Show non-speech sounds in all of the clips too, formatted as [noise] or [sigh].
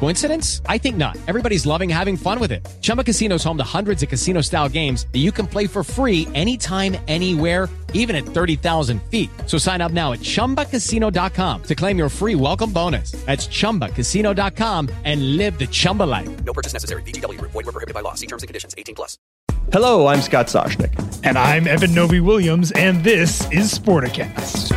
Coincidence? I think not. Everybody's loving having fun with it. Chumba Casino is home to hundreds of casino style games that you can play for free anytime, anywhere, even at 30,000 feet. So sign up now at chumbacasino.com to claim your free welcome bonus. That's chumbacasino.com and live the Chumba life. No purchase necessary. VGW Group. Void were prohibited by law. See terms and conditions. 18 plus. Hello, I'm Scott Soshnick. And I'm Eben Novy Williams, and this is Sporticast.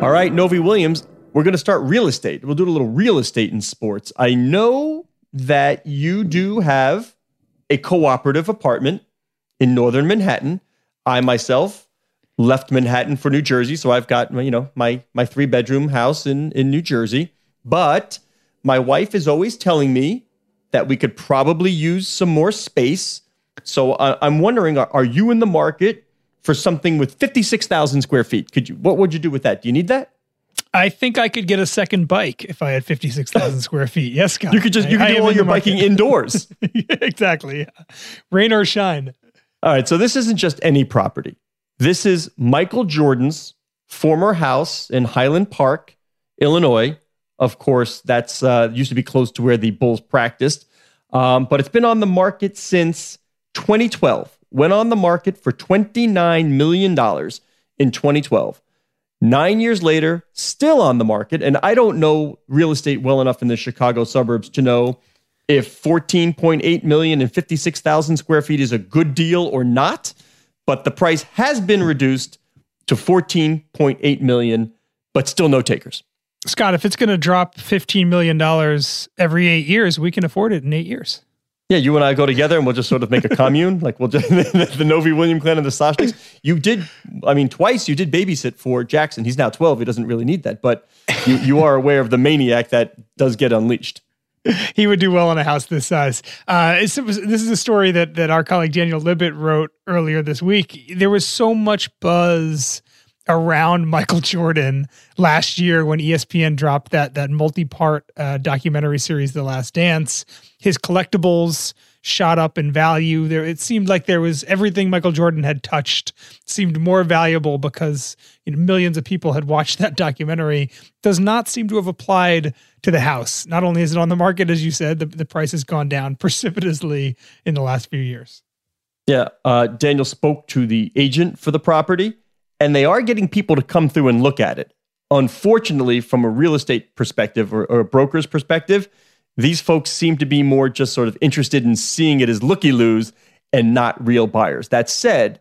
All right, Novy Williams, we're going to start real estate. We'll do a little real estate in sports. I know that you do have a cooperative apartment in northern Manhattan. I myself left Manhattan for New Jersey, so I've got you know my my three bedroom house in in New Jersey. But my wife is always telling me that we could probably use some more space. So I, I'm wondering, are, are you in the market for something with 56,000 square feet? Could you? What would you do with that? Do you need that? I think I could get a second bike if I had 56,000 square feet. Yes, Scott. You could just you could I do am all your biking indoors. [laughs] exactly. Rain or shine. All right, so this isn't just any property. This is Michael Jordan's former house in Highland Park, Illinois. Of course, that's uh, used to be close to where the Bulls practiced, um, but it's been on the market since 2012. Went on the market for 29 million dollars in 2012. Nine years later, still on the market, and I don't know real estate well enough in the Chicago suburbs to know if 14.8 million and 56,000 square feet is a good deal or not, but the price has been reduced to 14.8 million, but still no takers. Scott, if it's going to drop $15 million every eight years, we can afford it in eight years. Yeah, you and I go together and we'll just sort of make a commune. Like we'll just [laughs] the Novy William clan and the Soshniks. You did, I mean, twice you did babysit for Jackson. He's now 12. He doesn't really need that, but you, you are aware of the maniac that does get unleashed. he would do well in a house this size. Uh, this is a story that that our colleague Daniel Libit wrote earlier this week. There was so much buzz around Michael Jordan last year when ESPN dropped that that multi-part uh, documentary series, The Last Dance. His collectibles shot up in value. There, it seemed like there was everything Michael Jordan had touched seemed more valuable because you know, millions of people had watched that documentary. Does not seem to have applied to the house. Not only is it on the market, as you said, the, the price has gone down [laughs] precipitously in the last few years. Yeah, uh, Daniel spoke to the agent for the property, and they are getting people to come through and look at it. Unfortunately, from a real estate perspective or, or a broker's perspective, these folks seem to be more just sort of interested in seeing it as looky loos and not real buyers. That said,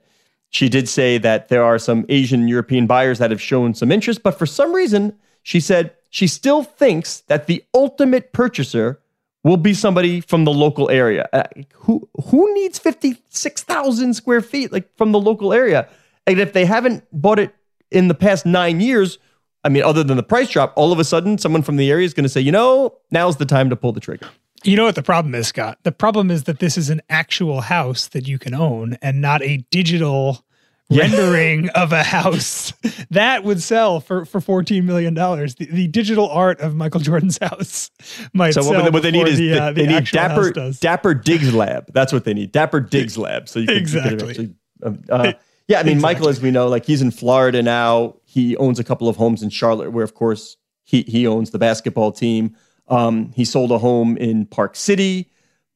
she did say that there are some Asian European buyers that have shown some interest, but for some reason, she said she still thinks that the ultimate purchaser will be somebody from the local area. Uh, who who needs 56,000 square feet like from the local area? And if they haven't bought it in the past 9 years, I mean other than the price drop, all of a sudden someone from the area is going to say, "You know, now's the time to pull the trigger." You know what the problem is, Scott? The problem is that this is an actual house that you can own and not a digital rendering of a house [laughs] that would sell for, for $14 million. The, the digital art of Michael Jordan's [laughs] house might So sell what, they- what they need is the, they, uh, they the need Dapper. Dapper Diggs Lab. That's what they need. Dapper Diggs Lab. So you can, you can Exactly. actually, um, uh, yeah, I mean, Michael, as we know, like he's in Florida now. He owns a couple of homes in Charlotte, where of course he he owns the basketball team. Um, he sold a home in Park City,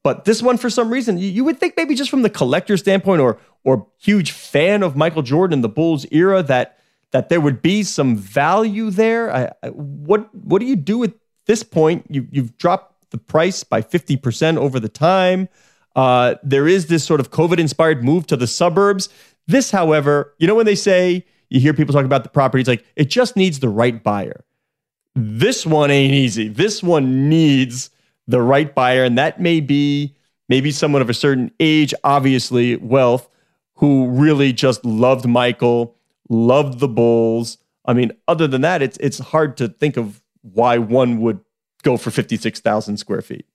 but this one, for some reason, you, you would think maybe just from the collector standpoint, or or huge fan of Michael Jordan, the Bulls era, that that there would be some value there. I, I, what what do you do at this point? You you've dropped the price by fifty percent over the time. Uh, there is this sort of COVID inspired move to the suburbs. This, however, you know when they say you hear people talk about the property, it's like it just needs the right buyer. This one ain't easy. This one needs the right buyer, and that may be maybe someone of a certain age, obviously wealth, who really just loved Michael, loved the Bulls. I mean, other than that, it's it's hard to think of why one would go for fifty six thousand square feet.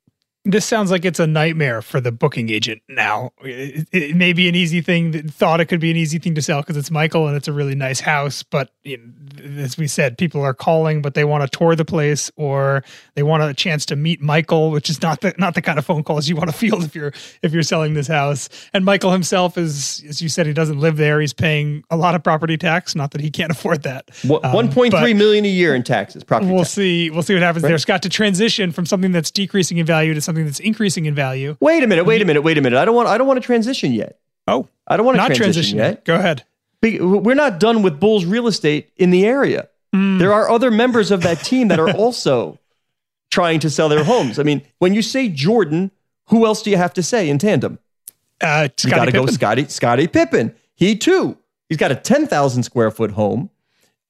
This sounds like it's a nightmare for the booking agent now. It, it may be an easy thing, that, thought it could be an easy thing to sell because it's Michael and it's a really nice house. But you know, as we said, people are calling, but they want to tour the place or they want a chance to meet Michael, which is not the not the kind of phone calls you want to field if you're if you're selling this house. And Michael himself is, as you said, he doesn't live there. He's paying a lot of property tax. Not that he can't afford that. One um, point three million a year in taxes. Property. We'll tax. see. We'll see what happens right. there. Scott to transition from something that's decreasing in value to something something that's increasing in value. Wait a minute, wait a minute, wait a minute. I don't want I don't want to transition yet. Oh. I don't want to not transition, transition yet. Go ahead. We're not done with Bulls real estate in the area. Mm. There are other members of that team that are [laughs] also trying to sell their homes. I mean, when you say Jordan, who else do you have to say in tandem? Uh, you got to go Scottie Scottie Pippen. He too. He's got a 10,000 square foot home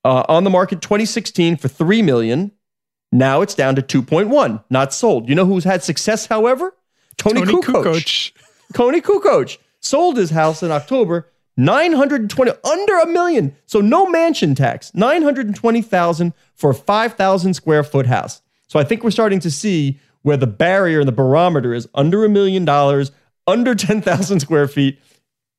uh, on the market 2016 for 3 million. Now it's down to 2.1, not sold. You know who's had success, however? Toni, Toni Kukoc. Kukoc. [laughs] Toni Kukoc sold his house in October, 920 under a million. So no mansion tax, 920,000 for a 5,000 square foot house. So I think we're starting to see where the barrier and the barometer is under a million dollars, under 10,000 square feet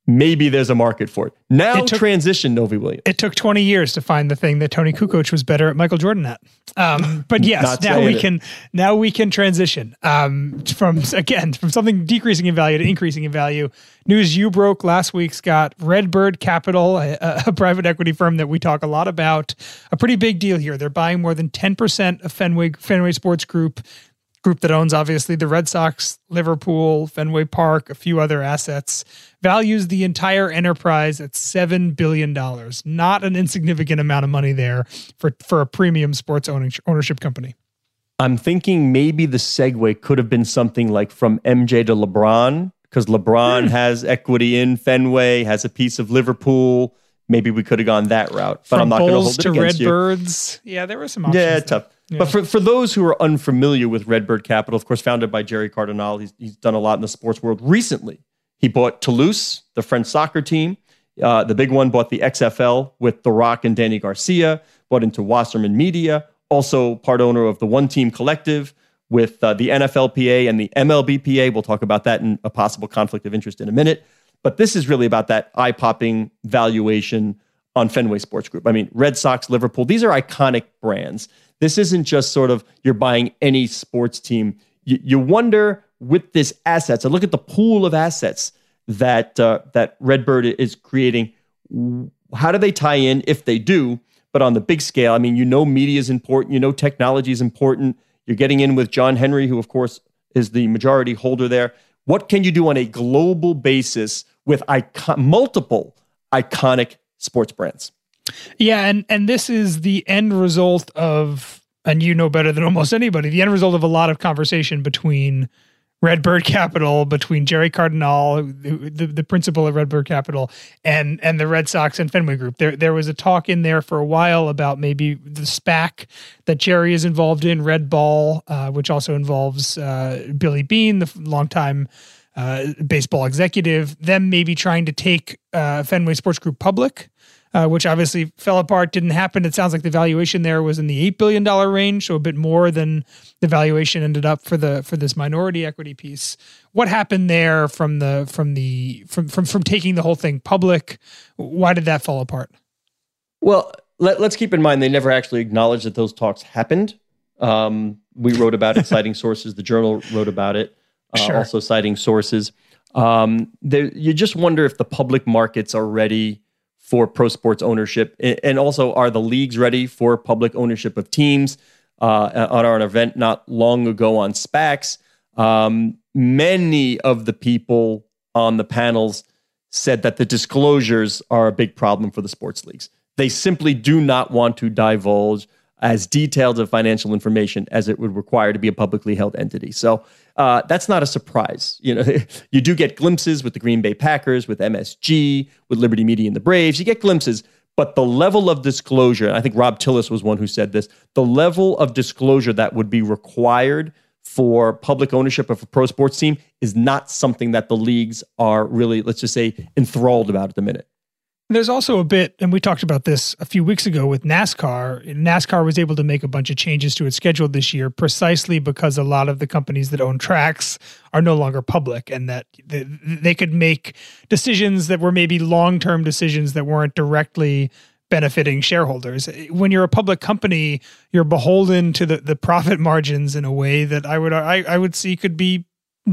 maybe there's a market for it. Now it took, transition Novy Williams. It took 20 years to find the thing that Toni Kukoc was better at Michael Jordan at. Um, but [laughs] yes, now we it. can now we can transition um, from again from something decreasing in value to increasing in value. News you broke last week, Scott. Redbird Capital, a, a private equity firm that we talk a lot about, a pretty big deal here. They're buying more than 10% of Fenway Fenway Sports Group group that owns obviously the Red Sox, Liverpool, Fenway Park, a few other assets, values the entire enterprise at $7 billion. Not an insignificant amount of money there for, for a premium sports owning, ownership company. I'm thinking maybe the segue could have been something like from MJ to LeBron, because LeBron mm. has equity in Fenway, has a piece of Liverpool. Maybe we could have gone that route, but from I'm not going to hold it to against Redbirds. You. Yeah, there were some options. Yeah, there. tough. Yeah. But for, for those who are unfamiliar with Redbird Capital, of course, founded by Jerry Cardinale, he's, he's done a lot in the sports world. Recently, he bought Toulouse, the French soccer team. Uh, the big one bought the XFL with The Rock and Dany Garcia, bought into Wasserman Media, also part owner of the One Team Collective with uh, the NFLPA and the MLBPA. We'll talk about that in a possible conflict of interest in a minute. But this is really about that eye popping valuation on Fenway Sports Group. I mean, Red Sox, Liverpool, these are iconic brands. This isn't just sort of you're buying any sports team. You, you wonder with this assets, and look at the pool of assets that uh, that Redbird is creating. How do they tie in if they do? But on the big scale, I mean, you know, media is important. You know, technology is important. You're getting in with John Henry, who of course is the majority holder there. What can you do on a global basis with icon- multiple iconic sports brands? Yeah, and and this is the end result of, and you know better than almost anybody, the end result of a lot of conversation between Redbird Capital, between Jerry Cardinale, the, the principal of Redbird Capital, and and the Red Sox and Fenway Group. There there was a talk in there for a while about maybe the SPAC that Jerry is involved in, Red Ball, uh, which also involves uh, Billy Beane, the longtime. Uh, baseball executive, them maybe trying to take uh, Fenway Sports Group public, uh, which obviously fell apart, didn't happen. It sounds like the valuation there was in the eight billion dollar range, so a bit more than the valuation ended up for the for this minority equity piece. What happened there from the from the from from from taking the whole thing public? Why did that fall apart? Well, let, us keep in mind they never actually acknowledged that those talks happened. Um, we wrote about [laughs] it, citing sources. The journal wrote about it, sure. also citing sources. Um, there, you just wonder if the public markets are ready for pro sports ownership? And also, are the leagues ready for public ownership of teams? Uh, on our event not long ago on SPACs, um, many of the people on the panels said that the disclosures are a big problem for the sports leagues. They simply do not want to divulge as detailed of financial information as it would require to be a publicly held entity. So uh, that's not a surprise. You know, [laughs] you do get glimpses with the Green Bay Packers, with MSG, with Liberty Media and the Braves. You get glimpses, but the level of disclosure, I think Rob Tilliss was one who said this, the level of disclosure that would be required for public ownership of a pro sports team is not something that the leagues are really, let's just say, enthralled about at the minute. There's also a bit, and we talked about this a few weeks ago with NASCAR. NASCAR was able to make a bunch of changes to its schedule this year precisely because a lot of the companies that own tracks are no longer public and that they could make decisions that were maybe long term decisions that weren't directly benefiting shareholders. When you're a public company, you're beholden to the, the profit margins in a way that I would I, I would see could be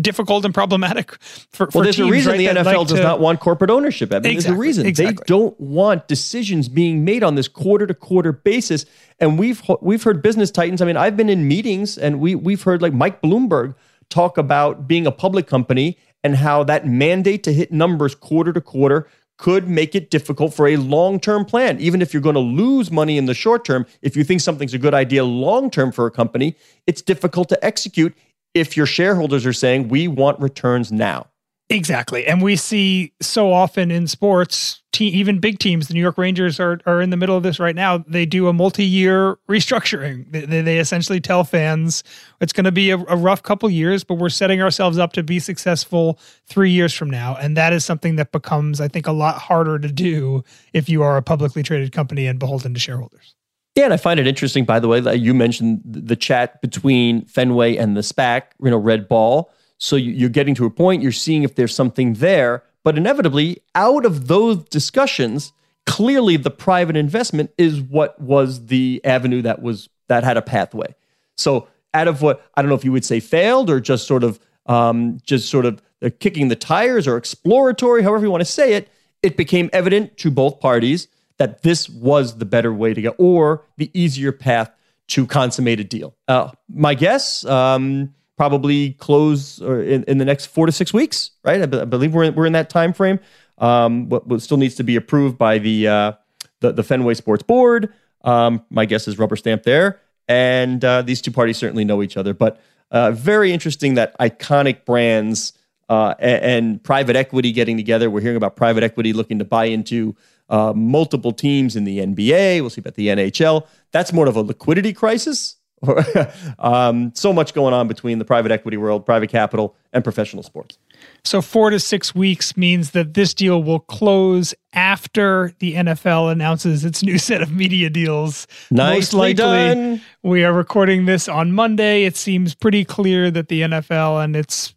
difficult and problematic for, for well there's teams, a reason right, the nfl like does to, not want corporate ownership I mean, Exactly, there's a reason. Exactly. they don't want decisions being made on this quarter to quarter basis. And we've we've heard business titans i mean i've been in meetings and we we've heard like mike bloomberg talk about being a public company and how that mandate to hit numbers quarter to quarter could make it difficult for a long-term plan. Even if you're going to lose money in the short term if you think something's a good idea long term for a company it's difficult to execute if your shareholders are saying we want returns now Exactly. And we see so often in sports, te- even big teams, the New York Rangers are, are in the middle of this right now. They do a multi year restructuring. They, they, essentially tell fans it's going to be a, a rough couple years, but we're setting ourselves up to be successful three years from now. And that is something that becomes, I think, a lot harder to do if you are a publicly traded company and beholden to shareholders. Yeah, and I find it interesting, by the way, that you mentioned the chat between Fenway and the SPAC, you know, Red Ball. So you're getting to a point, you're seeing if there's something there, but inevitably, out of those discussions, clearly the private investment is what was the avenue that was that had a pathway. So out of what I don't know if you would say failed or just sort of um, just sort of kicking the tires or exploratory, however you want to say it, it became evident to both parties that this was the better way to go or the easier path to consummate a deal. Uh, my guess, um, probably close in, in the next four to six weeks, right? I believe we're in, we're in that time frame. Um, what, what still needs to be approved by the uh, the, the Fenway Sports Board. Um, my guess is rubber stamp there, and uh, these two parties certainly know each other. But uh, very interesting that iconic brands uh, and, and private equity getting together. We're hearing about private equity looking to buy into uh, multiple teams in the NBA. We'll see about the NHL. That's more of a liquidity crisis. [laughs] um, so much going on between the private equity world, private capital, and professional sports. So four to six weeks means that this deal will close after the NFL announces its new set of media deals. Nicely done. We are recording this on Monday. It seems pretty clear that the NFL and its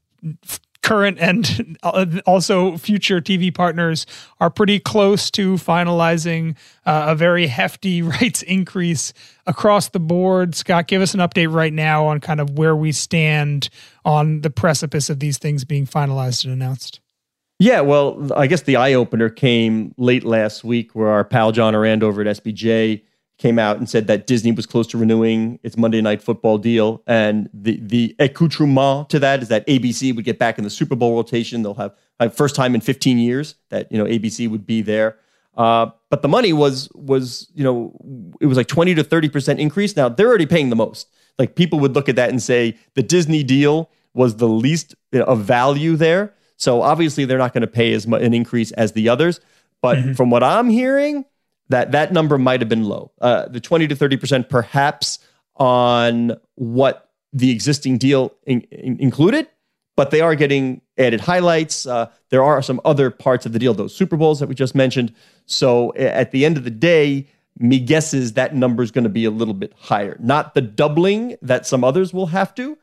current and also future TV partners are pretty close to finalizing uh, a very hefty [laughs] rights increase across the board. Scott, give us an update right now on kind of where we stand on the precipice of these things being finalized and announced. Yeah, well, I guess the eye opener came late last week where our pal John Ourand over at SBJ came out and said that Disney was close to renewing its Monday Night Football deal, and the the accoutrement to that is that ABC would get back in the Super Bowl rotation. They'll have, have first time in 15 years that you know ABC would be there. Uh, but the money was was you know it was like 20 to 30 percent increase. Now they're already paying the most. Like people would look at that and say the Disney deal was the least you know, of value there. So obviously they're not going to pay as much an increase as the others. But from what I'm hearing, that that number might have been low. Uh, the 20 to 30 percent, perhaps on what the existing deal in, in- included, but they are getting added highlights. Uh, there are some other parts of the deal, those Super Bowls that we just mentioned. So at the end of the day, me guesses that number is going to be a little bit higher. Not the doubling that some others will have to,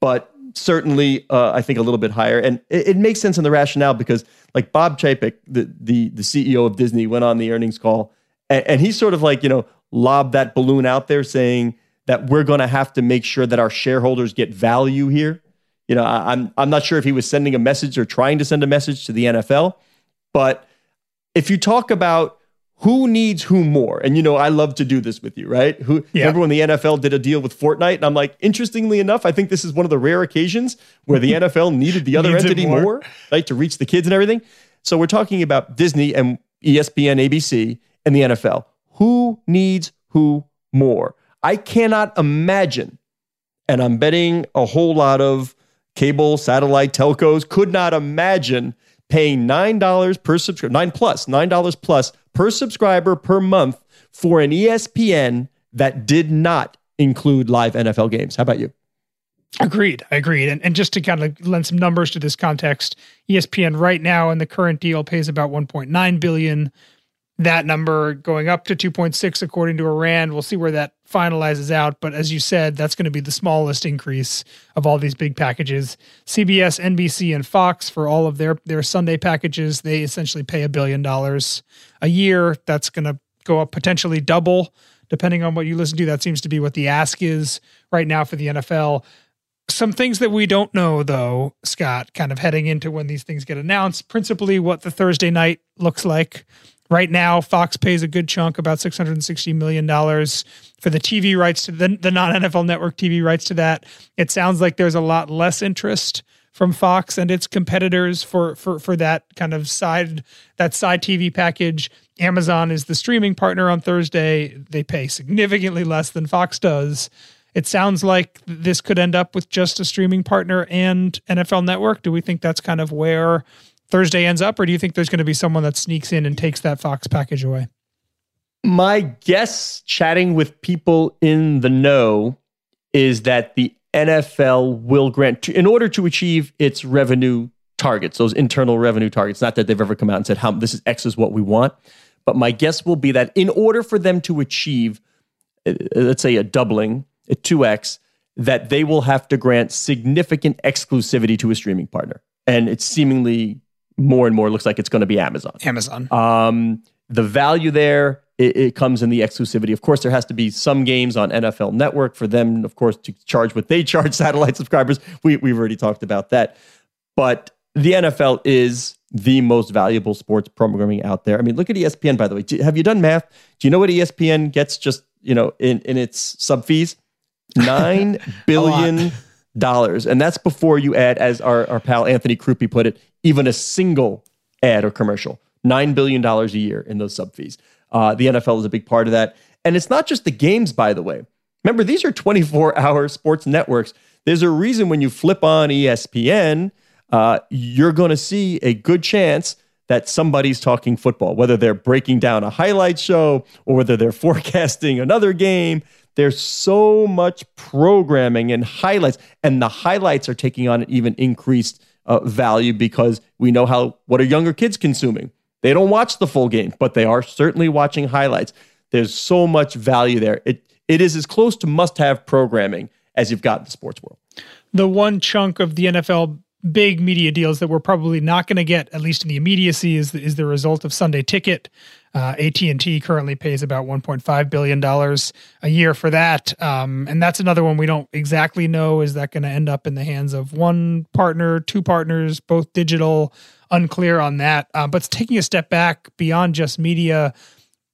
but certainly uh, I think a little bit higher. And it, it makes sense in the rationale because like Bob Chapek, the, the, the CEO of Disney went on the earnings call and, and he sort of like, you know, lobbed that balloon out there saying that we're going to have to make sure that our shareholders get value here. You know, I, I'm, I'm not sure if he was sending a message or trying to send a message to the NFL, but if you talk about who needs who more, and you know, I love to do this with you, right? Who Yeah. remember when the NFL did a deal with Fortnite, and I'm like, interestingly enough, I think this is one of the rare occasions where the [laughs] NFL needed the other entity more. more, right, to reach the kids and everything. So we're talking about Disney and ESPN, ABC, and the NFL. Who needs who more? I cannot imagine, and I'm betting a whole lot of cable, satellite, telcos could not imagine paying nine dollars per subscriber, nine plus, nine dollars plus per subscriber per month for an ESPN that did not include live NFL games. How about you? Agreed. I agreed. And, and just to kind of lend some numbers to this context, ESPN right now in the current deal pays about 1.9 billion. That number going up to 2.6 according to Ourand. We'll see where that finalizes out. But as you said, that's going to be the smallest increase of all these big packages. CBS, NBC, and Fox for all of their their Sunday packages, they essentially pay a billion dollars a year. That's going to go up potentially double depending on what you listen to. That seems to be what the ask is right now for the NFL. Some things that we don't know, though, Scott, kind of heading into when these things get announced, principally what the Thursday night looks like. Right now, Fox pays a good chunk, about $660 million for the TV rights to the, the non NFL network TV rights to that. It sounds like there's a lot less interest from Fox and its competitors for, for, for that kind of side, that side TV package. Amazon is the streaming partner on Thursday. They pay significantly less than Fox does. It sounds like this could end up with just a streaming partner and NFL Network. Do we think that's kind of where Thursday ends up, or do you think there's going to be someone that sneaks in and takes that Fox package away? My guess, chatting with people in the know, is that the NFL will grant, in order to achieve its revenue targets, those internal revenue targets, not that they've ever come out and said, how this is X is what we want. But my guess will be that in order for them to achieve, uh, let's say, a doubling, a 2X, that they will have to grant significant exclusivity to a streaming partner. And it's seemingly more and more looks like it's going to be Amazon. Amazon. Um, the value there it, it, comes in the exclusivity. Of course, there has to be some games on NFL Network for them, of course, to charge what they [laughs] charge satellite subscribers. We, we've already talked about that. But the NFL is the most valuable sports programming out there. I mean, look at ESPN, by the way. Have you done math? Do you know what ESPN gets just, you know, in, in its sub fees? [laughs] Nine billion dollars. And that's before you add, as our, our pal Anthony Crupi put it, even a single ad or commercial. $9 billion a year in those sub fees. Uh, the NFL is a big part of that. And it's not just the games, by the way. Remember, these are 24 hour sports networks. There's a reason when you flip on ESPN, uh, you're going to see a good chance that somebody's talking football, whether they're breaking down a highlight show or whether they're [laughs] forecasting another game. There's so much programming and highlights, and the highlights are taking on an even increased uh, value because we know how what are younger kids consuming. They don't watch the full game, but they are certainly watching highlights. There's so much value there. It it is as close to must-have programming as you've got in the sports world. The one chunk of the NFL big media deals that we're probably not going to get, at least in the immediacy, is the, is the result of Sunday Ticket. Uh, AT&T currently pays about 1.5 billion dollars a year for that, um, and that's another one we don't exactly know. Is that going to end up in the hands of one partner, two partners, both digital? Unclear on that. Uh, but taking a step back beyond just media,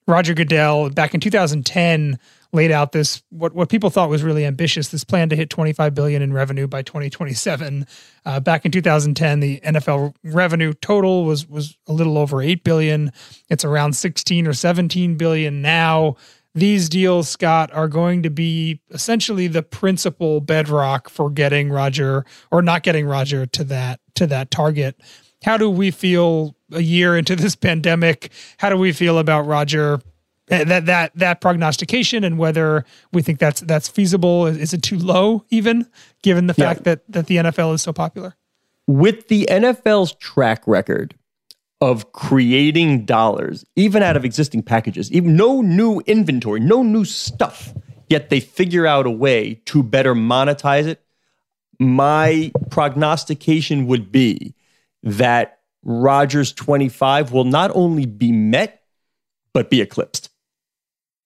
Roger Goodell back in 2010 laid out this what what people thought was really ambitious this plan to hit 25 billion in revenue by 2027 uh, back in 2010 the NFL revenue total was was a little over 8 billion. It's around 16 or 17 billion now. These deals Scott are going to be essentially the principal bedrock for getting Roger or not getting Roger to that to that target. How do we feel a year into this [laughs] pandemic? How do we feel about Roger that that that prognostication and whether we think that's that's feasible is it too low even given the fact yeah. that that the NFL is so popular with the NFL's track record of creating dollars even out of existing packages even no new inventory no new stuff yet they figure out a way to better monetize it my prognostication would be that Rogers 25 will not only be met but be eclipsed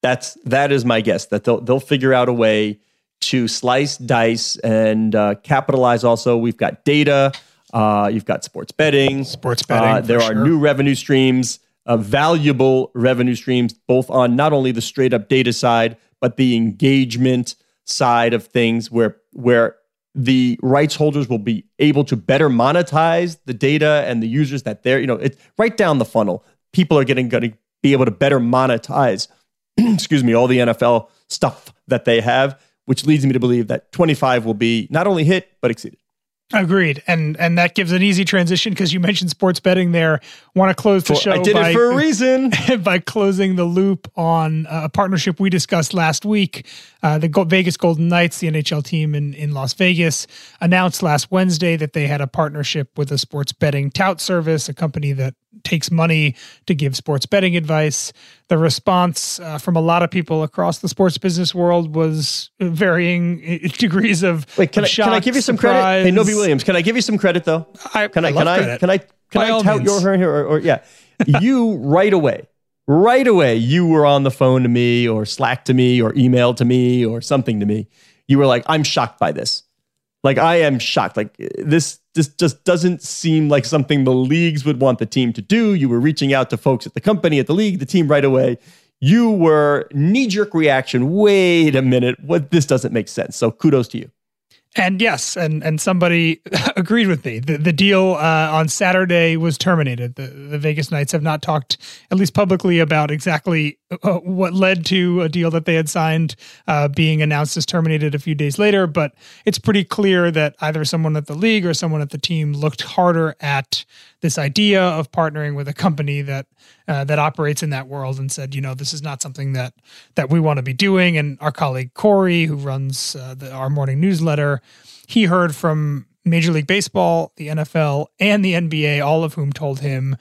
that's that is my guess that they'll they'll figure out a way to slice, dice, and uh, capitalize. Also, we've got data. Uh, you've got sports betting. Sports betting. Uh, there are sure. new revenue streams, uh, valuable revenue streams, both on not only the straight up data side, but the engagement side of things, where where the rights holders will be able to better monetize the data and the users that they're, you know, it's right down the funnel. People are getting going to be able to better monetize [clears throat] excuse me, all the NFL stuff that they have, which leads me to believe that 25 will be not only hit, but exceeded. Agreed, and and that gives an easy transition because you mentioned sports betting there. Want to close the show? I did by, it for a [laughs] reason. by closing the loop on a partnership we discussed last week. Uh, the Vegas Golden Knights, the NHL team in in Las Vegas, announced last Wednesday that they had a partnership with a sports betting tout service, a company that takes money to give sports betting advice. The response uh, from a lot of people across the sports business world was varying [laughs] degrees of. Wait, can of I shock, can I give you some surprise. credit? Hey, Novy Williams, can I give you some credit though? I, Can I, I can I can I can By I tout means. your horn here or, or yeah. [laughs] you right away. Right away, you were on the phone to me or Slack to me or email to me or something to me. You were like, I'm shocked by this. Like I am shocked. Like this this just doesn't seem like something the leagues would want the team to do. You were reaching out to folks at the company, at the league, the team right away. You were knee-jerk reaction. Wait a minute. What this doesn't make sense. So kudos to you. And yes, and and somebody [laughs] agreed with me. The the deal uh, on Saturday was terminated. The the Vegas Knights have not talked, at least publicly, about exactly uh, what led to a deal that they had signed uh, being announced as terminated a few days later. But it's pretty clear that either someone at the league or someone at the team looked harder at this idea of partnering with a company that uh, that operates in that world and said, you know, this is not something that that we want to be doing. And our colleague Corey, who runs uh, the, our morning newsletter, he heard from Major League Baseball, the NFL, and the NBA, all of whom told him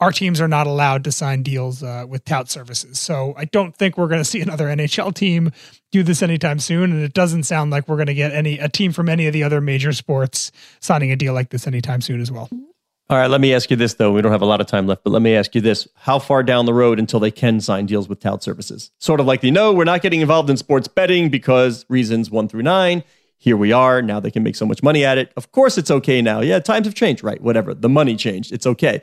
our teams are not allowed to sign deals uh, with tout services. So I don't think we're going [laughs] to see another NHL team do this anytime soon, and it doesn't sound like we're going to get any a team from any of the other major sports signing a deal like this anytime soon as well. All right, let me ask you this though. We don't have a lot of time left, but let me ask you this. How far down the road until they can sign deals with tout services? Sort of like they know we're not getting involved in sports betting because reasons one through nine. Here we are. Now they can make so much money at it. Of course, it's okay now. Yeah, times have changed, right? Whatever. The money changed. It's okay.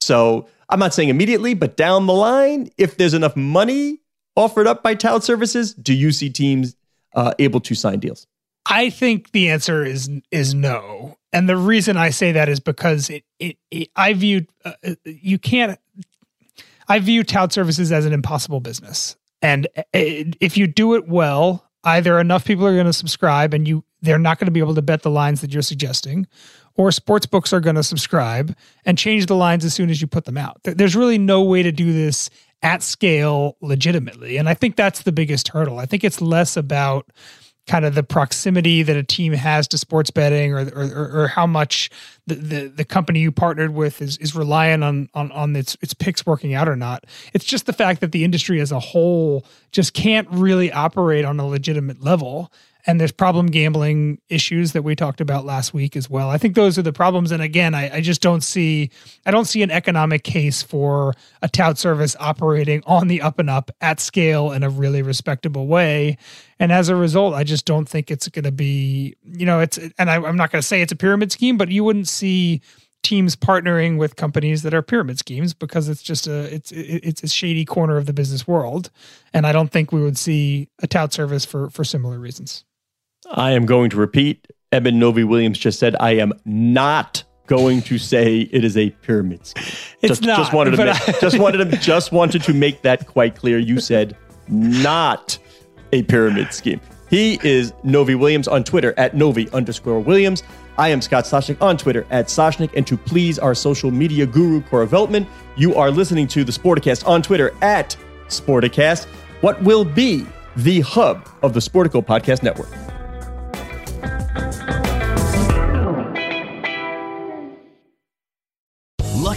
So I'm not saying immediately, but down the line, if there's enough money offered up by tout services, do you see teams uh, able to sign deals? I think the answer is is no, and the reason I say that is because it it, it I view uh, you can't. I view tout services as an impossible business, and uh, if you do it well, either enough people are going to subscribe, and you they're not going to be able to bet the lines that you're suggesting, or sports books are going to subscribe and change the lines as soon as you put them out. There's really no way to do this at scale legitimately, and I think that's the biggest hurdle. I think it's less about kind of the proximity that a team has to sports betting or or, or, how much the, the, the company you partnered with is, is reliant on, on on its its picks working out or not. It's just the fact that the industry as a whole just can't really operate on a legitimate level. And there's problem gambling issues that we talked about last week as well. I think those are the problems. And again, I, I just don't see I don't see an economic case for a tout service operating on the up and up at scale in a really respectable way. And as a result, I just don't think it's going to be, you know, it's, and I, I'm not going to say it's a pyramid scheme, but you wouldn't see teams partnering with companies that are pyramid schemes because it's just a, it's, it's a shady corner of the business world. And I don't think we would see a tout service for, for similar reasons. I am going to repeat. Eben Novy Williams just said, I am not going to say it is a pyramid scheme. It's just, not, just wanted to make, I- just wanted to just wanted to make that quite clear. You said not a pyramid scheme. He is Novy Williams on Twitter at Novy underscore Williams. I am Scott Soshnick on Twitter at Soshnick. And to please our social media guru, Cora Veltman, you are listening to the Sporticast on Twitter at Sporticast, what will be the hub of the Sportico Podcast Network.